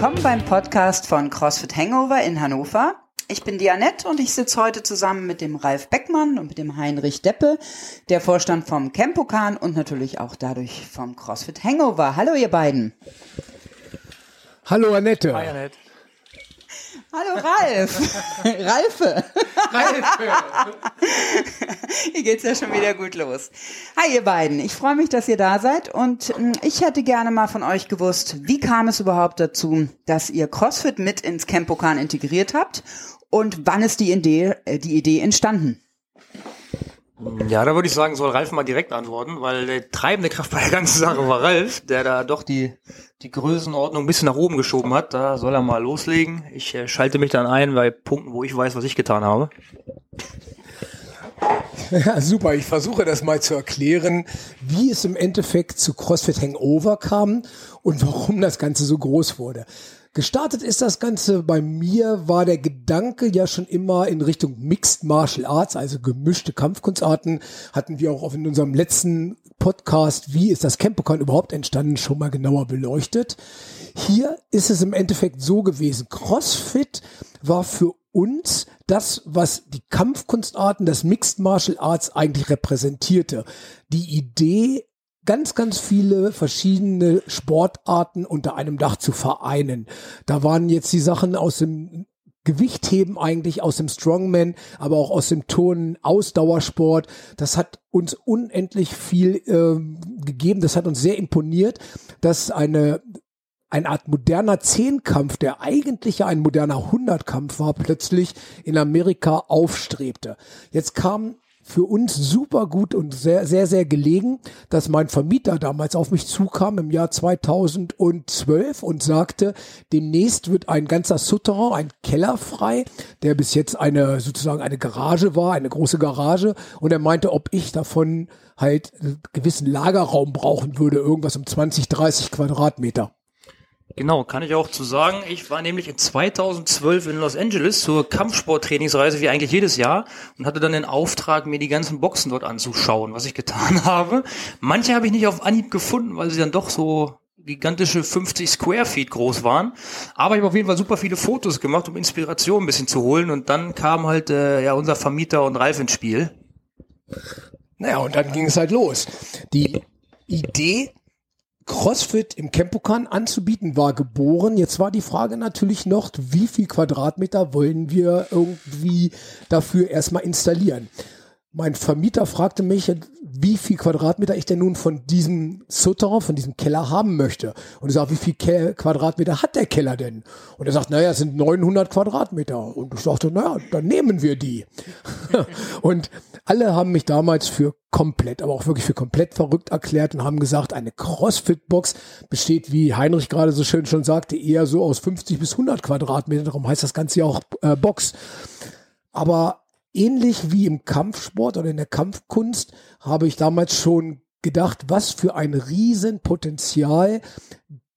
willkommen beim Podcast von CrossFit Hangover in Hannover. Ich bin die Annette und ich sitze heute zusammen mit dem Ralf Beckmann und mit dem Heinrich Deppe, der Vorstand vom Campokan und natürlich auch dadurch vom CrossFit Hangover. Hallo ihr beiden. Hallo Annette. Hi Annette. Hallo Ralf. Ralfe. Ralfe. Hier geht's ja schon wieder gut los. Hi ihr beiden. Ich freue mich, dass ihr da seid und hm, ich hätte gerne mal von euch gewusst, wie kam es überhaupt dazu, dass ihr CrossFit mit ins Campokan integriert habt und wann ist die Idee, äh, die Idee entstanden? Ja, da würde ich sagen, soll Ralf mal direkt antworten, weil der treibende Kraft bei der ganzen Sache war Ralf, der da doch die, die Größenordnung ein bisschen nach oben geschoben hat. Da soll er mal loslegen. Ich äh, schalte mich dann ein bei Punkten, wo ich weiß, was ich getan habe. Ja, super. Ich versuche das mal zu erklären, wie es im Endeffekt zu CrossFit Hangover kam und warum das Ganze so groß wurde. Gestartet ist das Ganze bei mir, war der Gedanke ja schon immer in Richtung Mixed Martial Arts, also gemischte Kampfkunstarten. Hatten wir auch in unserem letzten Podcast, wie ist das Campokan überhaupt entstanden, schon mal genauer beleuchtet. Hier ist es im Endeffekt so gewesen. CrossFit war für uns das, was die Kampfkunstarten, das Mixed Martial Arts eigentlich repräsentierte. Die Idee, ganz, ganz viele verschiedene Sportarten unter einem Dach zu vereinen. Da waren jetzt die Sachen aus dem Gewichtheben eigentlich aus dem Strongman, aber auch aus dem Turnen, Ausdauersport. Das hat uns unendlich viel äh, gegeben. Das hat uns sehr imponiert, dass eine eine Art moderner Zehnkampf, der eigentlich ein moderner Hundertkampf war, plötzlich in Amerika aufstrebte. Jetzt kam für uns super gut und sehr, sehr, sehr gelegen, dass mein Vermieter damals auf mich zukam im Jahr 2012 und sagte, demnächst wird ein ganzer Souterrain, ein Keller frei, der bis jetzt eine, sozusagen eine Garage war, eine große Garage. Und er meinte, ob ich davon halt einen gewissen Lagerraum brauchen würde, irgendwas um 20, 30 Quadratmeter. Genau, kann ich auch zu sagen. Ich war nämlich in 2012 in Los Angeles zur Kampfsporttrainingsreise wie eigentlich jedes Jahr und hatte dann den Auftrag, mir die ganzen Boxen dort anzuschauen, was ich getan habe. Manche habe ich nicht auf Anhieb gefunden, weil sie dann doch so gigantische 50 Square Feet groß waren. Aber ich habe auf jeden Fall super viele Fotos gemacht, um Inspiration ein bisschen zu holen. Und dann kam halt äh, ja unser Vermieter und Ralf ins Spiel. Naja, und dann ging es halt los. Die Idee CrossFit im Campokan anzubieten, war geboren. Jetzt war die Frage natürlich noch, wie viel Quadratmeter wollen wir irgendwie dafür erstmal installieren? Mein Vermieter fragte mich, wie viel Quadratmeter ich denn nun von diesem Souterrain, von diesem Keller haben möchte. Und ich sage, wie viel Ke Quadratmeter hat der Keller denn? Und er sagt, naja, es sind 900 Quadratmeter. Und ich sagte, naja, dann nehmen wir die. und alle haben mich damals für komplett, aber auch wirklich für komplett verrückt erklärt und haben gesagt, eine CrossFit-Box besteht, wie Heinrich gerade so schön schon sagte, eher so aus 50 bis 100 Quadratmeter. Darum heißt das Ganze ja auch äh, Box. Aber ähnlich wie im Kampfsport oder in der Kampfkunst habe ich damals schon gedacht, was für ein Riesenpotenzial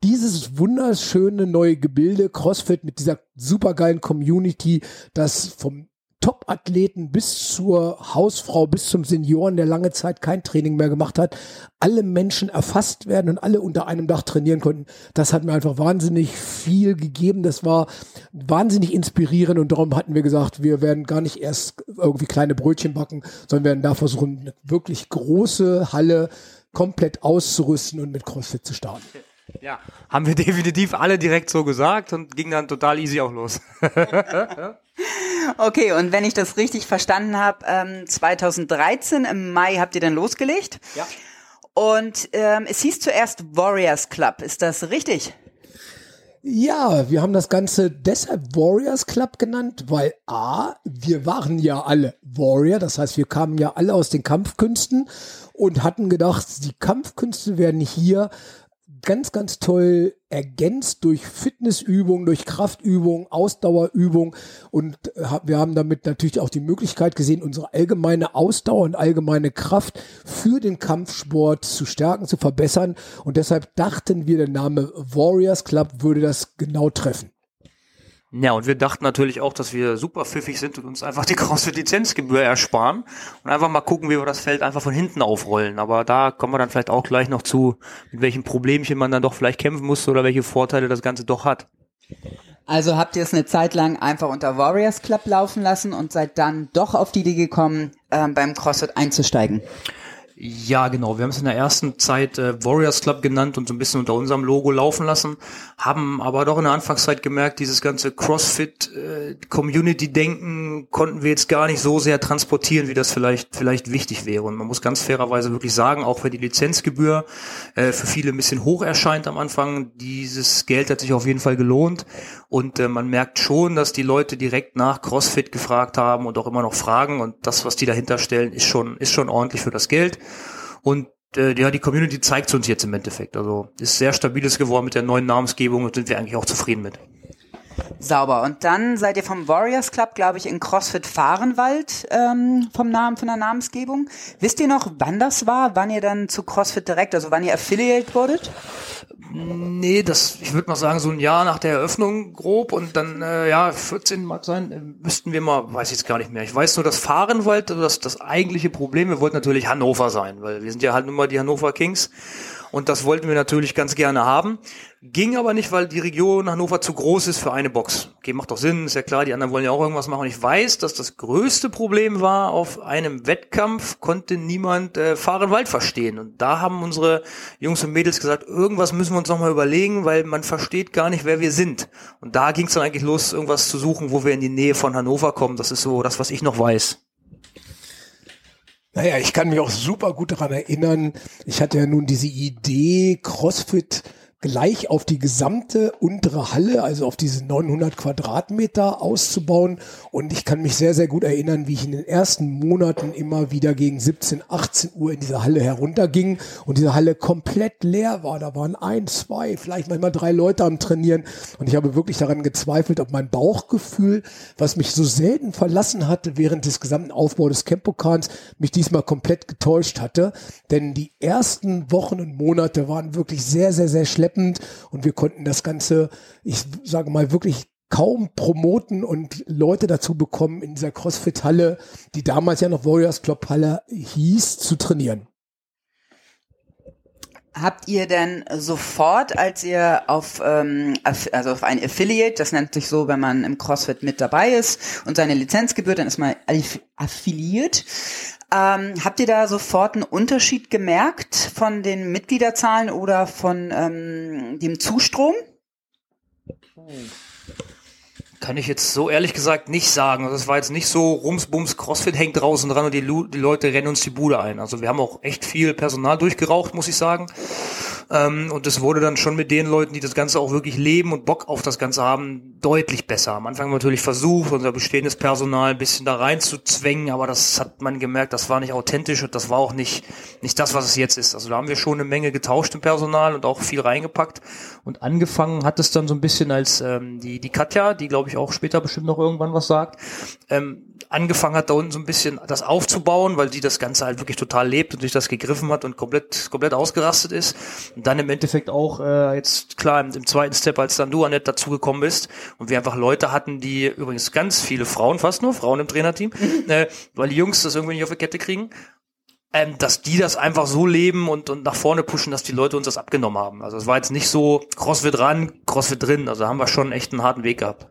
dieses wunderschöne neue Gebilde CrossFit mit dieser supergeilen Community, das vom Top-Athleten bis zur Hausfrau, bis zum Senioren, der lange Zeit kein Training mehr gemacht hat, alle Menschen erfasst werden und alle unter einem Dach trainieren konnten. Das hat mir einfach wahnsinnig viel gegeben. Das war wahnsinnig inspirierend und darum hatten wir gesagt, wir werden gar nicht erst irgendwie kleine Brötchen backen, sondern werden da versuchen, eine wirklich große Halle komplett auszurüsten und mit CrossFit zu starten. Ja, haben wir definitiv alle direkt so gesagt und ging dann total easy auch los. okay, und wenn ich das richtig verstanden habe, ähm, 2013 im Mai habt ihr dann losgelegt. Ja. Und ähm, es hieß zuerst Warriors Club. Ist das richtig? Ja, wir haben das Ganze deshalb Warriors Club genannt, weil A, wir waren ja alle Warrior, das heißt, wir kamen ja alle aus den Kampfkünsten und hatten gedacht, die Kampfkünste werden hier ganz, ganz toll ergänzt durch Fitnessübungen, durch Kraftübungen, Ausdauerübungen und äh, wir haben damit natürlich auch die Möglichkeit gesehen, unsere allgemeine Ausdauer und allgemeine Kraft für den Kampfsport zu stärken, zu verbessern und deshalb dachten wir, der Name Warriors Club würde das genau treffen. Ja, und wir dachten natürlich auch, dass wir super pfiffig sind und uns einfach die CrossFit-Lizenzgebühr ersparen und einfach mal gucken, wie wir das Feld einfach von hinten aufrollen. Aber da kommen wir dann vielleicht auch gleich noch zu, mit welchen Problemchen man dann doch vielleicht kämpfen musste oder welche Vorteile das Ganze doch hat. Also habt ihr es eine Zeit lang einfach unter Warriors Club laufen lassen und seid dann doch auf die Idee gekommen, ähm, beim CrossFit einzusteigen? Ja, genau. Wir haben es in der ersten Zeit äh, Warriors Club genannt und so ein bisschen unter unserem Logo laufen lassen, haben aber doch in der Anfangszeit gemerkt, dieses ganze CrossFit-Community-Denken äh, konnten wir jetzt gar nicht so sehr transportieren, wie das vielleicht vielleicht wichtig wäre. Und man muss ganz fairerweise wirklich sagen, auch wenn die Lizenzgebühr äh, für viele ein bisschen hoch erscheint am Anfang, dieses Geld hat sich auf jeden Fall gelohnt. Und äh, man merkt schon, dass die Leute direkt nach CrossFit gefragt haben und auch immer noch fragen. Und das, was die dahinter stellen, ist schon ist schon ordentlich für das Geld. Und äh, ja, die Community zeigt uns jetzt im Endeffekt. Also ist sehr stabiles geworden mit der neuen Namensgebung und sind wir eigentlich auch zufrieden mit. Sauber. Und dann seid ihr vom Warriors Club, glaube ich, in CrossFit Fahrenwald ähm, vom Namen, von der Namensgebung. Wisst ihr noch, wann das war? Wann ihr dann zu CrossFit direkt, also wann ihr Affiliate wurdet? Nee, das, ich würde mal sagen, so ein Jahr nach der Eröffnung grob und dann, äh, ja, 14 mag sein, äh, müssten wir mal, weiß ich jetzt gar nicht mehr. Ich weiß nur, dass Fahrenwald, also das, das eigentliche Problem, wir wollten natürlich Hannover sein, weil wir sind ja halt nun mal die Hannover Kings und das wollten wir natürlich ganz gerne haben. Ging aber nicht, weil die Region Hannover zu groß ist für eine Box. Okay, macht doch Sinn, ist ja klar, die anderen wollen ja auch irgendwas machen. Und ich weiß, dass das größte Problem war, auf einem Wettkampf konnte niemand äh, Fahrenwald verstehen. Und da haben unsere Jungs und Mädels gesagt, irgendwas müssen wir uns nochmal überlegen, weil man versteht gar nicht, wer wir sind. Und da ging es dann eigentlich los, irgendwas zu suchen, wo wir in die Nähe von Hannover kommen. Das ist so das, was ich noch weiß. Naja, ich kann mich auch super gut daran erinnern. Ich hatte ja nun diese Idee, CrossFit gleich auf die gesamte untere Halle, also auf diese 900 Quadratmeter auszubauen. Und ich kann mich sehr, sehr gut erinnern, wie ich in den ersten Monaten immer wieder gegen 17, 18 Uhr in diese Halle herunterging und diese Halle komplett leer war. Da waren ein, zwei, vielleicht manchmal drei Leute am Trainieren. Und ich habe wirklich daran gezweifelt, ob mein Bauchgefühl, was mich so selten verlassen hatte während des gesamten Aufbaus des Campokans, mich diesmal komplett getäuscht hatte. Denn die ersten Wochen und Monate waren wirklich sehr, sehr, sehr schleppend schleppend und wir konnten das Ganze, ich sage mal, wirklich kaum promoten und Leute dazu bekommen, in dieser CrossFit-Halle, die damals ja noch Warriors Club Halle hieß, zu trainieren. Habt ihr denn sofort, als ihr auf ähm, also auf ein Affiliate, das nennt sich so, wenn man im CrossFit mit dabei ist und seine Lizenz gebührt, dann ist man affiliiert. Ähm, habt ihr da sofort einen Unterschied gemerkt von den Mitgliederzahlen oder von ähm, dem Zustrom? Kann ich jetzt so ehrlich gesagt nicht sagen. Also es war jetzt nicht so Rumsbums, Crossfit hängt draußen dran und die, die Leute rennen uns die Bude ein. Also wir haben auch echt viel Personal durchgeraucht, muss ich sagen. Ähm, und es wurde dann schon mit den Leuten, die das Ganze auch wirklich leben und Bock auf das Ganze haben, deutlich besser. Am Anfang haben wir natürlich versucht, unser bestehendes Personal ein bisschen da reinzuzwängen, aber das hat man gemerkt, das war nicht authentisch und das war auch nicht, nicht das, was es jetzt ist. Also da haben wir schon eine Menge getauscht im Personal und auch viel reingepackt. Und angefangen hat es dann so ein bisschen als ähm, die, die Katja, die glaube ich auch später bestimmt noch irgendwann was sagt, ähm, angefangen hat, da unten so ein bisschen das aufzubauen, weil die das Ganze halt wirklich total lebt und sich das gegriffen hat und komplett, komplett ausgerastet ist. Und dann im Endeffekt auch äh, jetzt klar im, im zweiten Step, als dann du Annette dazugekommen bist und wir einfach Leute hatten, die übrigens ganz viele Frauen, fast nur Frauen im Trainerteam, äh, weil die Jungs das irgendwie nicht auf die Kette kriegen. Ähm, dass die das einfach so leben und, und nach vorne pushen, dass die Leute uns das abgenommen haben. Also es war jetzt nicht so Crossfit ran, Crossfit drin. Also haben wir schon echt einen harten Weg gehabt.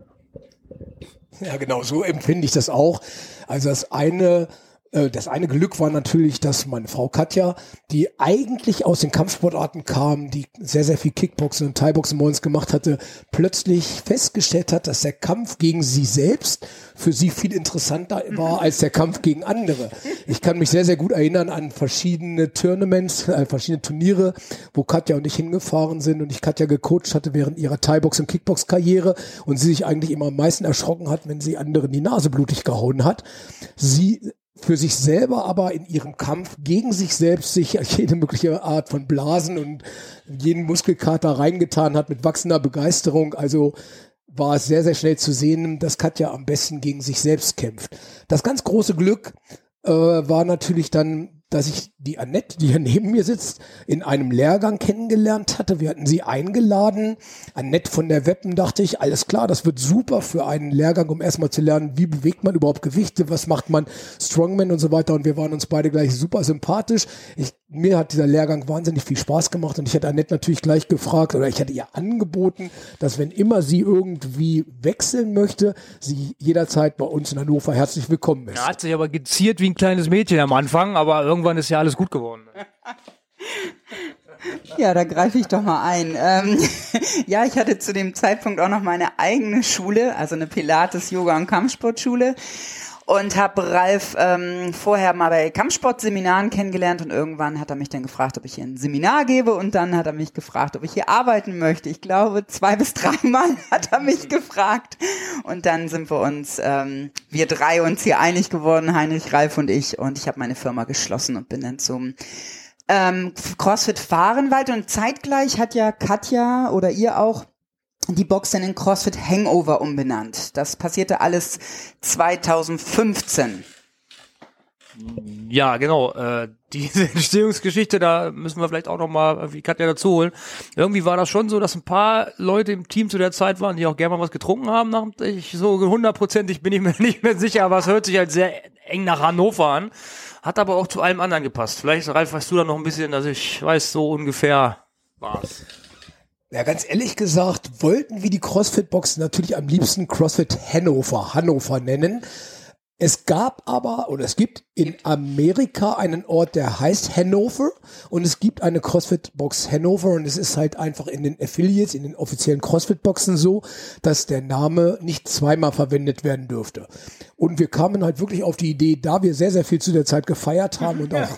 Ja, genau, so empfinde ich das auch. Also das eine das eine Glück war natürlich, dass meine Frau Katja, die eigentlich aus den Kampfsportarten kam, die sehr, sehr viel Kickboxen und Thai-Boxen bei uns gemacht hatte, plötzlich festgestellt hat, dass der Kampf gegen sie selbst für sie viel interessanter war als der Kampf gegen andere. Ich kann mich sehr, sehr gut erinnern an verschiedene Tournaments, äh, verschiedene Turniere, wo Katja und ich hingefahren sind und ich Katja gecoacht hatte während ihrer Thai-Box- und Kickbox-Karriere und sie sich eigentlich immer am meisten erschrocken hat, wenn sie anderen die Nase blutig gehauen hat. Sie für sich selber aber in ihrem Kampf gegen sich selbst sich jede mögliche Art von Blasen und jeden Muskelkater reingetan hat mit wachsender Begeisterung. Also war es sehr, sehr schnell zu sehen, dass Katja am besten gegen sich selbst kämpft. Das ganz große Glück äh, war natürlich dann dass ich die Annette, die hier neben mir sitzt, in einem Lehrgang kennengelernt hatte. Wir hatten sie eingeladen. Annette von der Weppen dachte ich, alles klar, das wird super für einen Lehrgang, um erstmal zu lernen, wie bewegt man überhaupt Gewichte, was macht man Strongman und so weiter. Und wir waren uns beide gleich super sympathisch. Ich, mir hat dieser Lehrgang wahnsinnig viel Spaß gemacht und ich hatte Annette natürlich gleich gefragt oder ich hatte ihr angeboten, dass wenn immer sie irgendwie wechseln möchte, sie jederzeit bei uns in Hannover herzlich willkommen ist. Er hat sich aber geziert wie ein kleines Mädchen am Anfang, aber irgendwann ist ja alles gut geworden. Ja, da greife ich doch mal ein. Ähm, ja, ich hatte zu dem Zeitpunkt auch noch meine eigene Schule, also eine Pilates, Yoga und Kampfsportschule und habe Ralf ähm, vorher mal bei Kampfsportseminaren kennengelernt und irgendwann hat er mich dann gefragt, ob ich hier ein Seminar gebe. Und dann hat er mich gefragt, ob ich hier arbeiten möchte. Ich glaube, zwei bis dreimal hat er mich gefragt. Und dann sind wir uns, ähm, wir drei uns hier einig geworden, Heinrich, Ralf und ich. Und ich habe meine Firma geschlossen und bin dann zum ähm, CrossFit Fahrenwald und zeitgleich hat ja Katja oder ihr auch die Box in CrossFit Hangover umbenannt. Das passierte alles 2015. Ja, genau. Äh, diese Entstehungsgeschichte, da müssen wir vielleicht auch noch mal, wie Katja dazu holen. Irgendwie war das schon so, dass ein paar Leute im Team zu der Zeit waren, die auch gerne mal was getrunken haben. Nach, ich so hundertprozentig bin ich mir nicht mehr sicher, aber es hört sich halt sehr eng nach Hannover an. Hat aber auch zu allem anderen gepasst. Vielleicht, Ralf, weißt du da noch ein bisschen, dass ich weiß, so ungefähr war's. Ja, ganz ehrlich gesagt, wollten wir die CrossFit-Box natürlich am liebsten CrossFit Hannover, Hannover nennen. Es gab aber, oder es gibt in Amerika einen Ort, der heißt Hannover und es gibt eine CrossFit-Box Hannover und es ist halt einfach in den Affiliates, in den offiziellen CrossFit-Boxen so, dass der Name nicht zweimal verwendet werden dürfte. Und wir kamen halt wirklich auf die Idee, da wir sehr, sehr viel zu der Zeit gefeiert haben und auch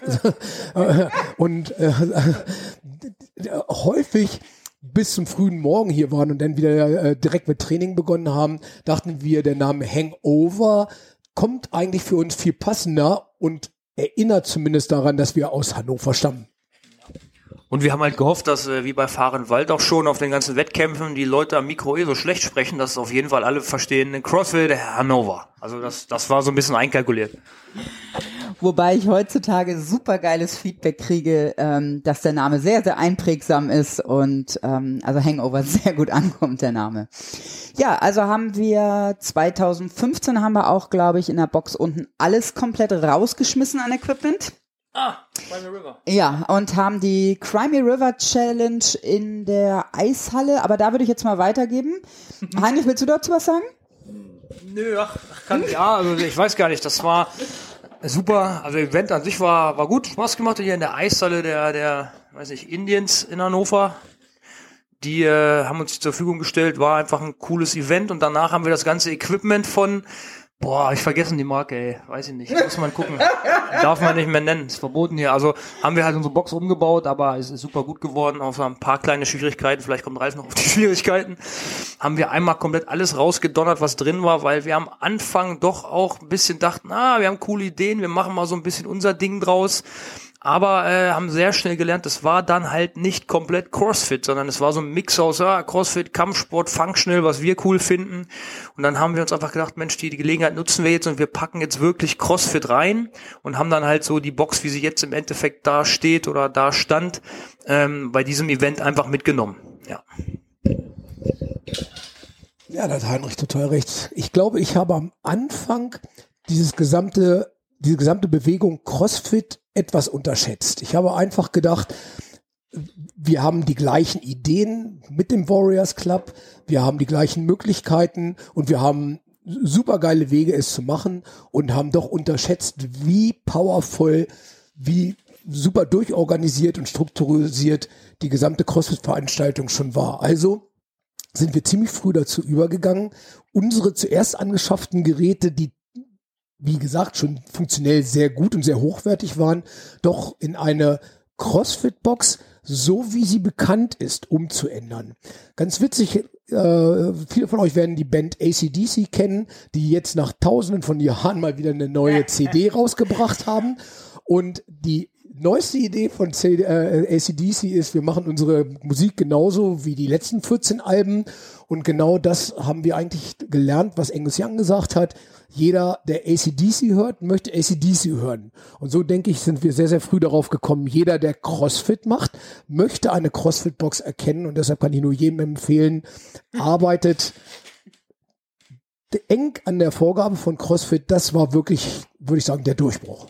und äh, häufig bis zum frühen Morgen hier waren und dann wieder äh, direkt mit Training begonnen haben, dachten wir, der Name Hangover kommt eigentlich für uns viel passender und erinnert zumindest daran, dass wir aus Hannover stammen. Und wir haben halt gehofft, dass äh, wie bei Fahrenwald auch schon auf den ganzen Wettkämpfen die Leute am Mikro eh so schlecht sprechen, dass auf jeden Fall alle verstehen, CrossFit Hannover. Also das, das war so ein bisschen einkalkuliert. Wobei ich heutzutage super geiles Feedback kriege, ähm, dass der Name sehr, sehr einprägsam ist und ähm, also Hangover sehr gut ankommt, der Name. Ja, also haben wir 2015 haben wir auch, glaube ich, in der Box unten alles komplett rausgeschmissen an Equipment. Ah, Crimey River. Ja, und haben die Crimey River Challenge in der Eishalle, aber da würde ich jetzt mal weitergeben. Heinrich, willst du dazu was sagen? Nö, ach, kann, ja, also ich weiß gar nicht, das war super, also Event an sich war, war gut, Spaß gemacht hier in der Eishalle der, der, weiß nicht, Indiens in Hannover. Die äh, haben uns zur Verfügung gestellt, war einfach ein cooles Event und danach haben wir das ganze Equipment von Boah, ich vergessen die Marke, ey. Weiß ich nicht. Muss man gucken. Darf man nicht mehr nennen. Ist verboten hier. Also haben wir halt unsere Box umgebaut, aber es ist super gut geworden. Auf ein paar kleine Schwierigkeiten. Vielleicht kommt Ralf noch auf die Schwierigkeiten. Haben wir einmal komplett alles rausgedonnert, was drin war, weil wir am Anfang doch auch ein bisschen dachten, ah, wir haben coole Ideen, wir machen mal so ein bisschen unser Ding draus aber äh, haben sehr schnell gelernt, das war dann halt nicht komplett CrossFit, sondern es war so ein Mix aus ah, CrossFit, Kampfsport, Functional, was wir cool finden. Und dann haben wir uns einfach gedacht, Mensch, die, die Gelegenheit nutzen wir jetzt und wir packen jetzt wirklich CrossFit rein und haben dann halt so die Box, wie sie jetzt im Endeffekt da steht oder da stand, ähm, bei diesem Event einfach mitgenommen. Ja. Ja, da hat Heinrich total recht. Ich glaube, ich habe am Anfang dieses gesamte diese gesamte Bewegung CrossFit etwas unterschätzt. Ich habe einfach gedacht, wir haben die gleichen Ideen mit dem Warriors Club, wir haben die gleichen Möglichkeiten und wir haben super geile Wege, es zu machen und haben doch unterschätzt, wie powerful, wie super durchorganisiert und strukturisiert die gesamte CrossFit-Veranstaltung schon war. Also sind wir ziemlich früh dazu übergegangen, unsere zuerst angeschafften Geräte, die wie gesagt, schon funktionell sehr gut und sehr hochwertig waren, doch in eine CrossFit-Box, so wie sie bekannt ist, umzuändern. Ganz witzig, äh, viele von euch werden die Band ACDC kennen, die jetzt nach tausenden von Jahren mal wieder eine neue CD rausgebracht haben. Und die neueste Idee von C äh, ACDC ist, wir machen unsere Musik genauso wie die letzten 14 Alben. Und genau das haben wir eigentlich gelernt, was Angus Young gesagt hat. Jeder, der ACDC hört, möchte ACDC hören. Und so denke ich, sind wir sehr, sehr früh darauf gekommen. Jeder, der CrossFit macht, möchte eine CrossFit-Box erkennen. Und deshalb kann ich nur jedem empfehlen, arbeitet eng an der Vorgabe von CrossFit. Das war wirklich, würde ich sagen, der Durchbruch.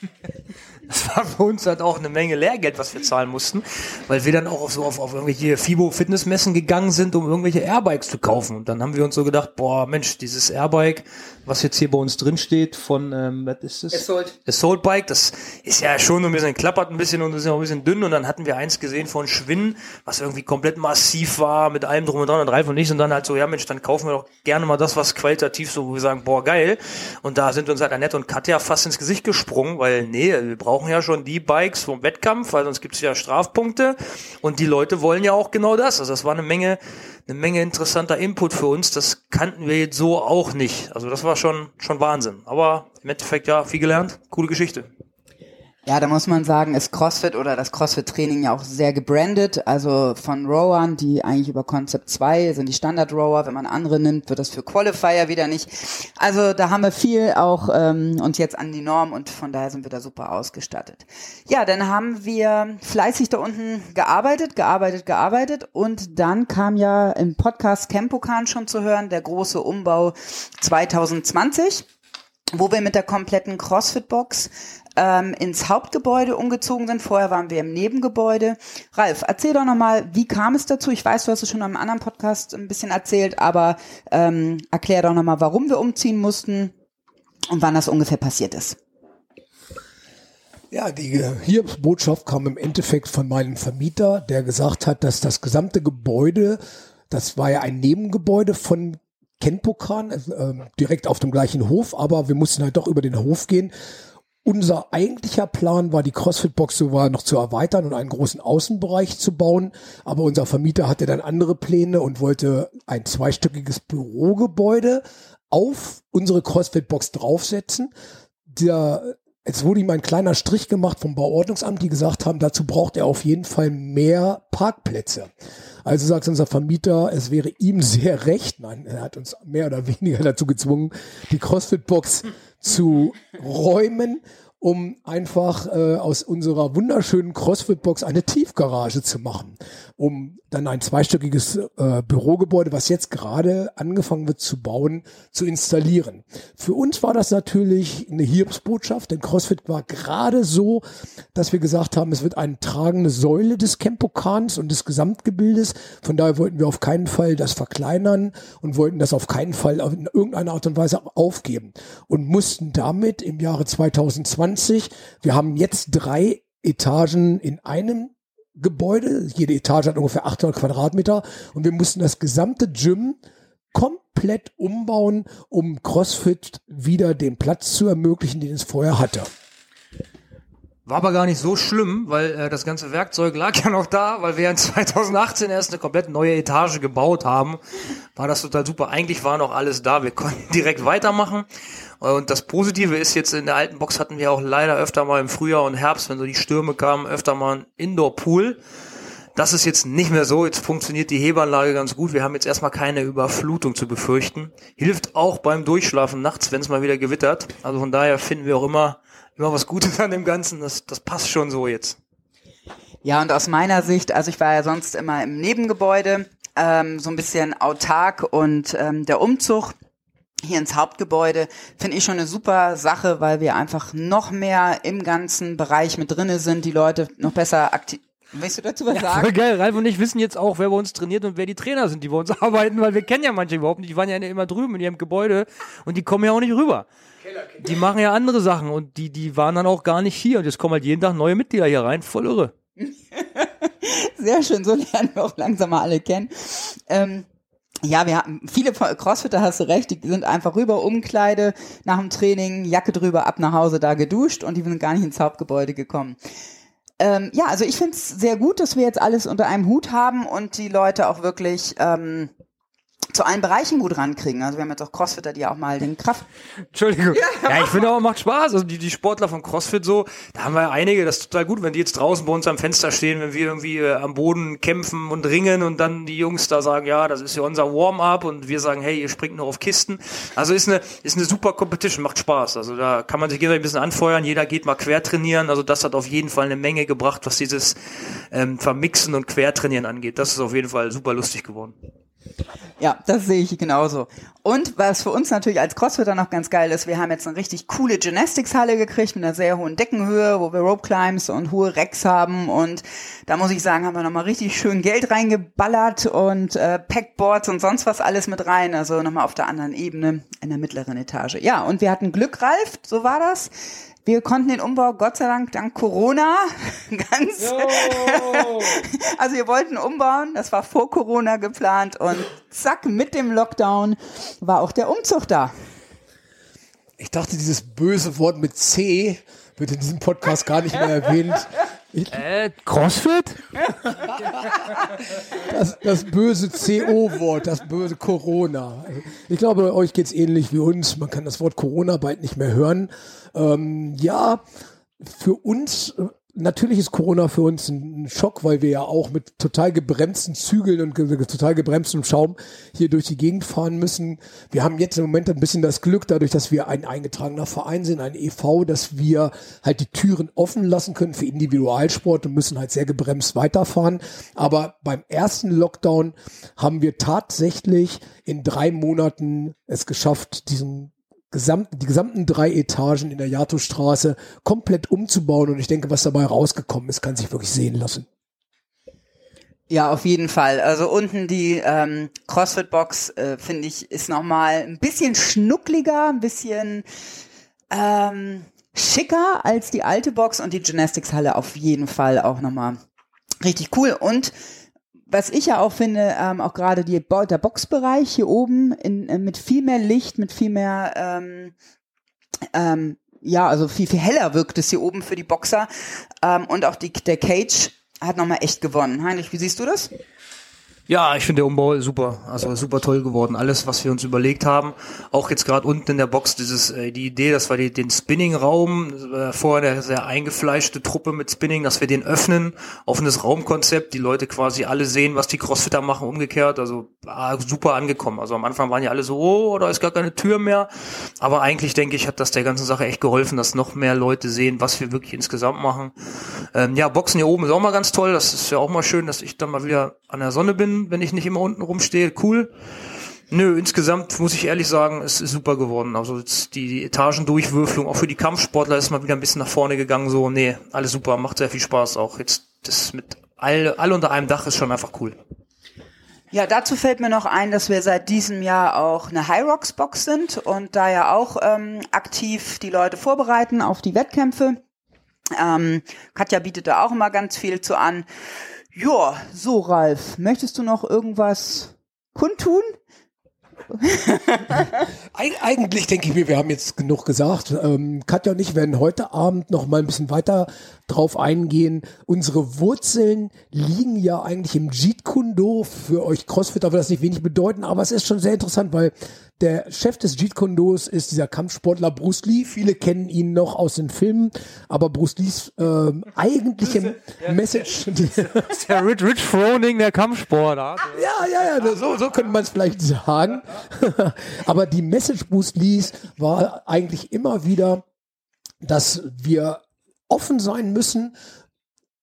Das war für uns halt auch eine Menge Lehrgeld, was wir zahlen mussten, weil wir dann auch auf so auf, auf irgendwelche FIBO Fitnessmessen gegangen sind, um irgendwelche Airbikes zu kaufen. Und dann haben wir uns so gedacht, boah, Mensch, dieses Airbike, was jetzt hier bei uns drin steht von, ähm, was ist das? Assault. Assault Bike, das ist ja schon ein bisschen klappert ein bisschen und ist ja auch ein bisschen dünn. Und dann hatten wir eins gesehen von Schwinn, was irgendwie komplett massiv war, mit allem drum und dran und Reifen und nichts. Und dann halt so, ja Mensch, dann kaufen wir doch gerne mal das, was qualitativ so, wo wir sagen, boah, geil. Und da sind uns halt Annette und Katja fast ins Gesicht gesprungen, weil nee, wir brauchen brauchen ja schon die Bikes vom Wettkampf, weil sonst gibt es ja Strafpunkte. Und die Leute wollen ja auch genau das. Also das war eine Menge, eine Menge interessanter Input für uns. Das kannten wir jetzt so auch nicht. Also das war schon, schon Wahnsinn. Aber im Endeffekt ja viel gelernt. Coole Geschichte. Ja, da muss man sagen, ist CrossFit oder das CrossFit-Training ja auch sehr gebrandet. Also von Rowern, die eigentlich über Concept 2 sind die Standard-Rower. Wenn man andere nimmt, wird das für Qualifier wieder nicht. Also da haben wir viel auch ähm, uns jetzt an die Norm und von daher sind wir da super ausgestattet. Ja, dann haben wir fleißig da unten gearbeitet, gearbeitet, gearbeitet und dann kam ja im Podcast Campokan schon zu hören, der große Umbau 2020 wo wir mit der kompletten CrossFit-Box ähm, ins Hauptgebäude umgezogen sind. Vorher waren wir im Nebengebäude. Ralf, erzähl doch nochmal, wie kam es dazu? Ich weiß, du hast es schon am anderen Podcast ein bisschen erzählt, aber ähm, erklär doch nochmal, warum wir umziehen mussten und wann das ungefähr passiert ist. Ja, die Hiobsbotschaft kam im Endeffekt von meinem Vermieter, der gesagt hat, dass das gesamte Gebäude, das war ja ein Nebengebäude von Kenpokan, äh, direkt auf dem gleichen Hof, aber wir mussten halt doch über den Hof gehen unser eigentlicher Plan war, die CrossFit-Box sogar noch zu erweitern und einen großen Außenbereich zu bauen. Aber unser Vermieter hatte dann andere Pläne und wollte ein zweistöckiges Bürogebäude auf unsere CrossFit-Box draufsetzen. Der, es wurde ihm ein kleiner Strich gemacht vom Bauordnungsamt, die gesagt haben, dazu braucht er auf jeden Fall mehr Parkplätze. Also sagt unser Vermieter, es wäre ihm sehr recht. Nein, er hat uns mehr oder weniger dazu gezwungen, die CrossFit-Box zu räumen, um einfach äh, aus unserer wunderschönen CrossFit-Box eine Tiefgarage zu machen, um dann ein zweistöckiges äh, Bürogebäude, was jetzt gerade angefangen wird zu bauen, zu installieren. Für uns war das natürlich eine Hiobsbotschaft, denn CrossFit war gerade so, dass wir gesagt haben, es wird eine tragende Säule des Campokans und des Gesamtgebildes. Von daher wollten wir auf keinen Fall das verkleinern und wollten das auf keinen Fall in irgendeiner Art und Weise aufgeben und mussten damit im Jahre 2020, wir haben jetzt drei Etagen in einem Gebäude. Jede Etage hat ungefähr 800 Quadratmeter und wir mussten das gesamte Gym komplett umbauen, um CrossFit wieder den Platz zu ermöglichen, den es vorher hatte. War aber gar nicht so schlimm, weil äh, das ganze Werkzeug lag ja noch da, weil wir in 2018 erst eine komplett neue Etage gebaut haben. War das total super. Eigentlich war noch alles da. Wir konnten direkt weitermachen. Und das Positive ist jetzt in der alten Box hatten wir auch leider öfter mal im Frühjahr und Herbst, wenn so die Stürme kamen, öfter mal ein Indoor-Pool. Das ist jetzt nicht mehr so. Jetzt funktioniert die Hebeanlage ganz gut. Wir haben jetzt erstmal keine Überflutung zu befürchten. Hilft auch beim Durchschlafen nachts, wenn es mal wieder gewittert. Also von daher finden wir auch immer immer was Gutes an dem Ganzen. Das, das passt schon so jetzt. Ja, und aus meiner Sicht, also ich war ja sonst immer im Nebengebäude, ähm, so ein bisschen autark und ähm, der Umzug hier ins Hauptgebäude finde ich schon eine super Sache, weil wir einfach noch mehr im ganzen Bereich mit drinne sind, die Leute noch besser Willst du dazu was ja, sagen? Voll geil. Ralf und ich wissen jetzt auch, wer bei uns trainiert und wer die Trainer sind, die bei uns arbeiten, weil wir kennen ja manche überhaupt nicht. Die waren ja immer drüben in ihrem Gebäude und die kommen ja auch nicht rüber. Die machen ja andere Sachen und die, die waren dann auch gar nicht hier und jetzt kommen halt jeden Tag neue Mitglieder hier rein. Voll irre. Sehr schön, so lernen wir auch langsam mal alle kennen. Ähm, ja, wir haben viele Crossfitter, hast du recht, die sind einfach rüber, Umkleide, nach dem Training, Jacke drüber, ab nach Hause, da geduscht und die sind gar nicht ins Hauptgebäude gekommen. Ähm, ja, also ich finde es sehr gut, dass wir jetzt alles unter einem Hut haben und die Leute auch wirklich ähm, zu allen Bereichen gut rankriegen. Also wir haben jetzt auch Crossfitter, die auch mal den Kraft. Entschuldigung. Ja, ja ich finde auch, macht Spaß. Also die, die Sportler von CrossFit so, da haben wir ja einige, das ist total gut, wenn die jetzt draußen bei uns am Fenster stehen, wenn wir irgendwie äh, am Boden kämpfen und ringen und dann die Jungs da sagen, ja, das ist ja unser Warm-up und wir sagen, hey, ihr springt nur auf Kisten. Also ist eine, ist eine super Competition, macht Spaß. Also da kann man sich gegenseitig ein bisschen anfeuern, jeder geht mal quer trainieren. Also das hat auf jeden Fall eine Menge gebracht, was dieses ähm, Vermixen und Quertrainieren angeht. Das ist auf jeden Fall super lustig geworden. Ja, das sehe ich genauso. Und was für uns natürlich als Crossfitter noch ganz geil ist, wir haben jetzt eine richtig coole Gymnastics-Halle gekriegt mit einer sehr hohen Deckenhöhe, wo wir Rope Climbs und hohe Racks haben. Und da muss ich sagen, haben wir nochmal richtig schön Geld reingeballert und äh, Packboards und sonst was alles mit rein. Also nochmal auf der anderen Ebene in der mittleren Etage. Ja, und wir hatten Glück, Ralf, so war das. Wir konnten den Umbau Gott sei Dank dank Corona ganz. also wir wollten umbauen, das war vor Corona geplant und zack, mit dem Lockdown war auch der Umzug da. Ich dachte, dieses böse Wort mit C wird in diesem Podcast gar nicht mehr erwähnt. Äh, Crossfit? Das, das böse CO-Wort, das böse Corona. Ich glaube, euch geht's ähnlich wie uns. Man kann das Wort Corona bald nicht mehr hören. Ähm, ja, für uns natürlich ist Corona für uns ein Schock, weil wir ja auch mit total gebremsten Zügeln und total gebremstem Schaum hier durch die Gegend fahren müssen. Wir haben jetzt im Moment ein bisschen das Glück, dadurch, dass wir ein eingetragener Verein sind, ein EV, dass wir halt die Türen offen lassen können für Individualsport und müssen halt sehr gebremst weiterfahren. Aber beim ersten Lockdown haben wir tatsächlich in drei Monaten es geschafft, diesen gesamten, die gesamten drei Etagen in der Jato-Straße komplett umzubauen. Und ich denke, was dabei rausgekommen ist, kann sich wirklich sehen lassen. Ja, auf jeden Fall. Also unten die ähm, CrossFit-Box, äh, finde ich, ist nochmal ein bisschen schnuckliger, ein bisschen ähm, schicker als die alte Box und die Gymnastics-Halle auf jeden Fall auch nochmal richtig cool. Und was ich ja auch finde, ähm, auch gerade die, der Boxbereich hier oben in, äh, mit viel mehr Licht, mit viel mehr, ähm, ähm, ja, also viel, viel heller wirkt es hier oben für die Boxer. Ähm, und auch die, der Cage hat nochmal echt gewonnen. Heinrich, wie siehst du das? Ja, ich finde der Umbau super, also super toll geworden. Alles, was wir uns überlegt haben, auch jetzt gerade unten in der Box, dieses äh, die Idee, dass wir die, den Spinning-Raum äh, vorher der sehr eingefleischte Truppe mit Spinning, dass wir den öffnen, offenes Raumkonzept, die Leute quasi alle sehen, was die Crossfitter machen, umgekehrt, also ah, super angekommen. Also am Anfang waren ja alle so, oh, da ist gar keine Tür mehr, aber eigentlich denke ich, hat das der ganzen Sache echt geholfen, dass noch mehr Leute sehen, was wir wirklich insgesamt machen. Ähm, ja, Boxen hier oben ist auch mal ganz toll. Das ist ja auch mal schön, dass ich dann mal wieder an der Sonne bin wenn ich nicht immer unten rumstehe. Cool. Nö, insgesamt muss ich ehrlich sagen, es ist super geworden. Also die Etagendurchwürfelung, auch für die Kampfsportler ist mal wieder ein bisschen nach vorne gegangen. So, nee, alles super, macht sehr viel Spaß auch. Jetzt das mit all, all unter einem Dach ist schon einfach cool. Ja, dazu fällt mir noch ein, dass wir seit diesem Jahr auch eine High Rocks Box sind und da ja auch ähm, aktiv die Leute vorbereiten auf die Wettkämpfe. Ähm, Katja bietet da auch immer ganz viel zu an. Ja, so Ralf, möchtest du noch irgendwas kundtun? Eig eigentlich denke ich mir, wir haben jetzt genug gesagt. Ähm, Katja und ich werden heute Abend noch mal ein bisschen weiter drauf eingehen. Unsere Wurzeln liegen ja eigentlich im Jeet Kundo. Für euch Crossfitter wird das nicht wenig bedeuten, aber es ist schon sehr interessant, weil der Chef des Jeet Kundos ist dieser Kampfsportler Bruce Lee. Viele kennen ihn noch aus den Filmen, aber Bruce Lees äh, eigentliche der, Message. Der, der Rich, Rich Froning der Kampfsportler. Ja, ja, ja, so, so könnte man es vielleicht sagen. aber die Message Bruce Lees war eigentlich immer wieder, dass wir offen sein müssen,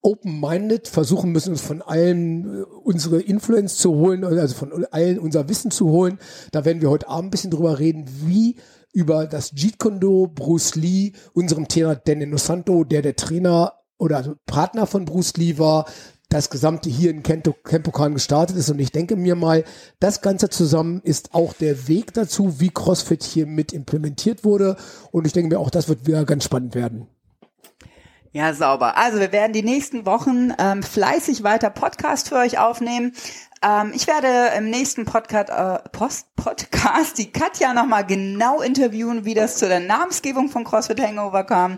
open-minded, versuchen müssen, uns von allen äh, unsere Influence zu holen, also von allen unser Wissen zu holen. Da werden wir heute Abend ein bisschen drüber reden, wie über das Jeet Kune Bruce Lee, unserem Trainer Danny Santo, der der Trainer oder also Partner von Bruce Lee war, das Gesamte hier in Kempokan gestartet ist. Und ich denke mir mal, das Ganze zusammen ist auch der Weg dazu, wie CrossFit hier mit implementiert wurde. Und ich denke mir auch, das wird wieder ganz spannend werden. Ja, sauber. Also wir werden die nächsten Wochen ähm, fleißig weiter Podcast für euch aufnehmen. Ähm, ich werde im nächsten Podcast, äh, Post Podcast die Katja nochmal genau interviewen, wie das zu der Namensgebung von CrossFit Hangover kam.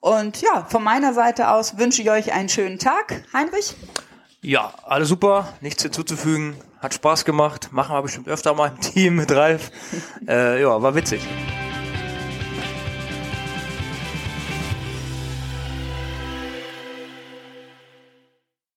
Und ja, von meiner Seite aus wünsche ich euch einen schönen Tag. Heinrich? Ja, alles super, nichts hinzuzufügen. hat Spaß gemacht, machen wir bestimmt öfter mal im Team mit Ralf. Äh, ja, war witzig.